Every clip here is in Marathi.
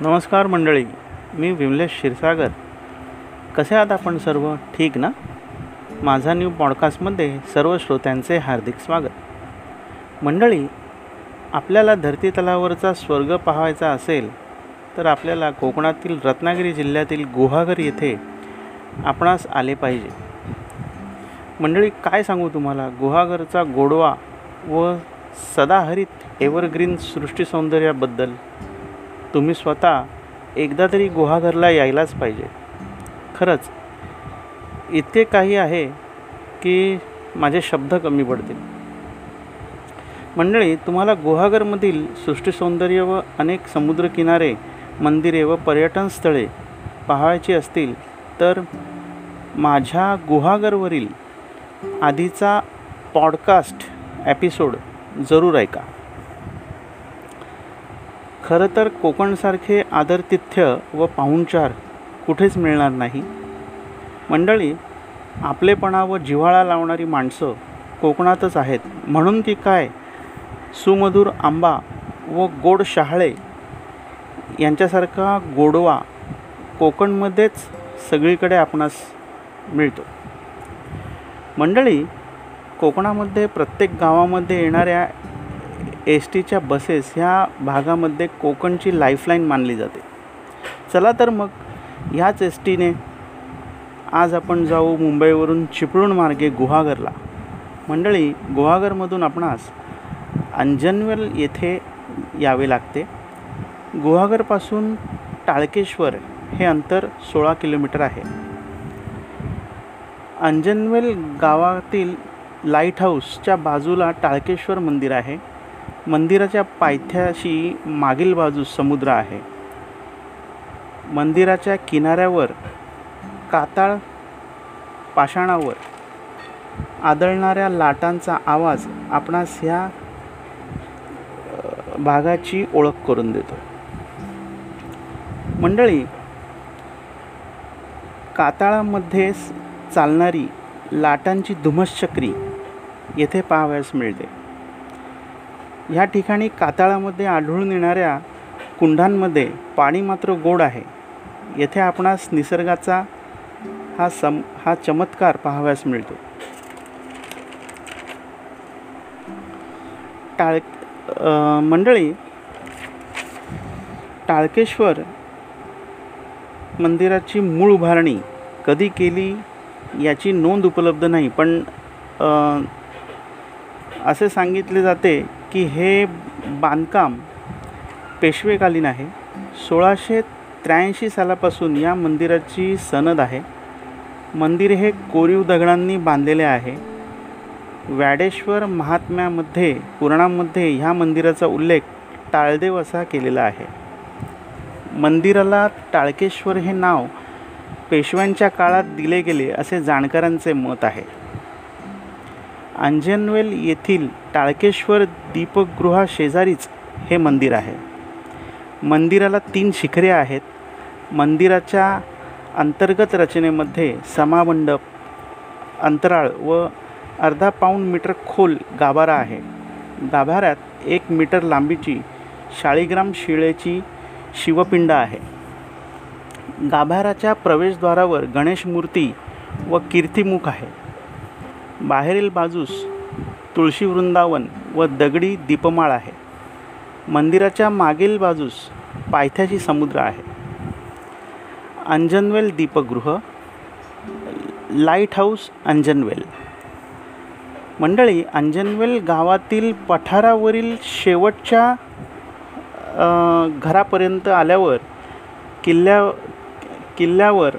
नमस्कार मंडळी मी विमलेश क्षीरसागर. कसे आहात आपण सर्व? ठीक ना? माझा न्यू पॉडकास्टमध्ये सर्व श्रोत्यांचे हार्दिक स्वागत. मंडळी आपल्याला धरतीतलावरचा स्वर्ग पाहायचा असेल तर आपल्याला कोकणातील रत्नागिरी जिल्ह्यातील गुहागर येथे आपणास आले पाहिजे. मंडळी काय सांगू तुम्हाला? गुहागरचा गोडवा व सदाहरित एव्हरग्रीन सृष्टीसौंदर्याबद्दल तुम्ही स्वतः एकदा तरी गुहागरला यायलाच पाहिजे. खरंच इतके काही आहे की माझे शब्द कमी पडतील. मंडळी तुम्हाला गुहागरमधील सौंदर्य व अनेक समुद्रकिनारे मंदिरे व पर्यटन स्थळे पाहायची असतील तर माझ्या गुहागरवरील आधीचा पॉडकास्ट एपिसोड जरूर ऐका. खरं तर कोकणसारखे आदरतिथ्य व पाहुणचार कुठेच मिळणार नाही. मंडळी आपलेपणा व जिव्हाळा लावणारी माणसं कोकणातच आहेत. म्हणून की काय? सुमधुर आंबा व गोड शहाळे यांच्यासारखा गोडवा कोकणमध्येच सगळीकडे आपणास मिळतो. मंडळी कोकणामध्ये प्रत्येक गावामध्ये येणाऱ्या एस टीच्या बसेस ह्या भागामध्ये कोकणची लाईफलाईन मानली जाते. चला तर मग ह्याच एस टीने आज आपण जाऊ मुंबईवरून चिपळूण मार्गे गुहागरला. मंडळी गुहागरमधून आपणास अंजनवेल येथे यावे लागते. गुहागरपासून टाळकेश्वर हे अंतर सोळा किलोमीटर आहे. अंजनवेल गावातील लाइट हाऊसच्या बाजूला टाळकेश्वर मंदिर आहे. मंदिराच्या पायथ्याशी मागील बाजूस समुद्र आहे. मंदिराच्या किनाऱ्यावर काताळ पाषाणावर आदळणाऱ्या लाटांचा आवाज आपणास ह्या भागाची ओळख करून देतो. मंडळी काताळामध्ये चालणारी लाटांची धुमश्चक्री येथे पाहावयास मिळते. ह्या ठिकाणी काताळामध्ये आढळून येणाऱ्या कुंडांमध्ये पाणी मात्र गोड आहे. येथे आपणास निसर्गाचा हा सम हा चमत्कार पाहावयास मिळतो. टाळ मंडळी टाळकेश्वर मंदिराची मूळ उभारणी कधी केली याची नोंद उपलब्ध नाही पण असे सांगितले जाते की हे बांधकाम पेशवेकालीन आहे. सोळाशे त्र्याऐंशी सालापासून या मंदिराची सनद आहे. मंदिर हे कोरीव दगडांनी बांधलेले आहे. व्याडेश्वर महात्म्यामध्ये पुराणामध्ये ह्या मंदिराचा उल्लेख टाळदेव असा केलेला आहे. मंदिराला टाळकेश्वर हे नाव पेशव्यांच्या काळात दिले गेले असे जाणकारांचे मत आहे. अंजनवेल येथील टाळकेश्वर दीपगृहाशेजारीच हे मंदिर आहे. मंदिराला तीन शिखरे आहेत. मंदिराच्या अंतर्गत रचनेमध्ये समामंडप अंतराळ व अर्धा पाऊण मीटर खोल गाभारा आहे. गाभाऱ्यात एक मीटर लांबीची शाळीग्राम शिळेची शिवपिंड आहे. गाभाऱ्याच्या प्रवेशद्वारावर गणेश मूर्ती व कीर्तिमुख आहे. बाहेरील बाजूस तुळशी वृंदावन व दगडी दीपमाळ आहे. मंदिराच्या मागील बाजूस पायथ्याशी समुद्र आहे. अंजनवेल दीपगृह लाइट हाऊस अंजनवेल. मंडळी अंजनवेल गावातील पठारावरील शेवटच्या घरापर्यंत आल्यावर किल्ल्या किल्ल्यावर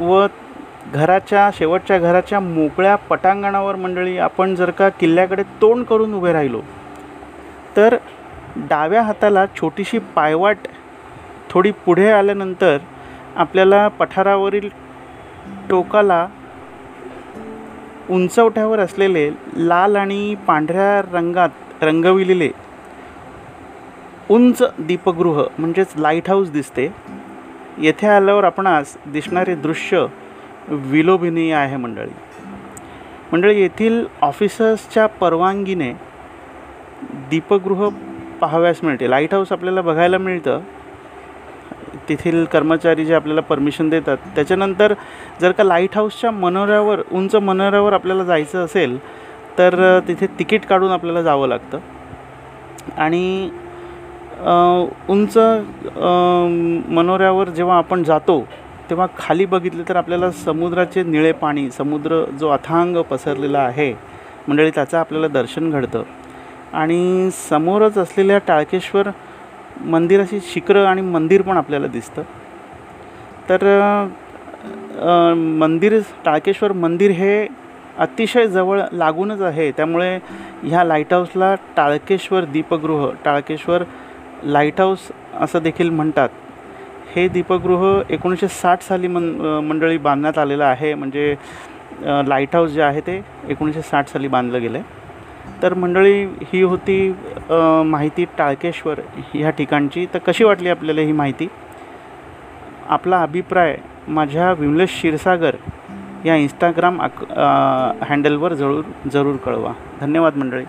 व घराच्या शेवटच्या घराच्या मोकळ्या पटांगणावर मंडळी आपण जर का किल्ल्याकडे तोंड करून उभे राहिलो तर डाव्या हाताला छोटीशी पायवाट थोडी पुढे आल्यानंतर आपल्याला पठारावरील टोकाला उंचवठ्यावर असलेले लाल आणि पांढऱ्या रंगात रंगविलेले उंच दीपगृह म्हणजेच लाइट हाऊस दिसते. येथे आल्यावर आपणास दिसणारे दृश्य विलोभनीय आहे मंडळी. मंडळी येथील ऑफिसर्सच्या परवानगीने दीपगृह पाहाव्यास मिळते. लाइट हाऊस आपल्याला बघायला मिळतं. तेथील कर्मचारी जे आपल्याला परमिशन देतात त्याच्यानंतर जर का लाइट हाऊसच्या मनोऱ्यावर उंच मनोऱ्यावर आपल्याला जायचं असेल तर तिथे तिकीट काढून आपल्याला जावं लागतं. आणि उंच मनोऱ्यावर जेव्हा आपण जातो तेव्हा खाली बघितलं तर आपल्याला समुद्राचे निळे पाणी समुद्र जो अथांग पसरलेला आहे मंडळी त्याचं आपल्याला दर्शन घडतं. आणि समोरच असलेल्या टाळकेश्वर मंदिराची शिखरं आणि मंदिर पण आपल्याला दिसतं. तर मंदिर टाळकेश्वर मंदिर हे अतिशय जवळ लागूनच आहे. त्यामुळे ह्या लाइट हाऊसला टाळकेश्वर दीपगृह टाळकेश्वर लाइट हाऊस असं देखील म्हणतात. हे दीपगृह एकोणीसशे साठ साली मन मंडळी बांधण्यात आलेलं आहे. म्हणजे लाइट हाऊस जे आहे ते एकोणीसशे साठ साली बांधलं गेलं आहे तर मंडळी ही होती माहिती टाळकेश्वर ह्या ठिकाणची. तर कशी वाटली आपल्याला ही माहिती? आपला अभिप्राय माझ्या विमलेश क्षीरसागर या इंस्टाग्राम अक हँडलवर जरूर जरूर कळवा. धन्यवाद मंडळी.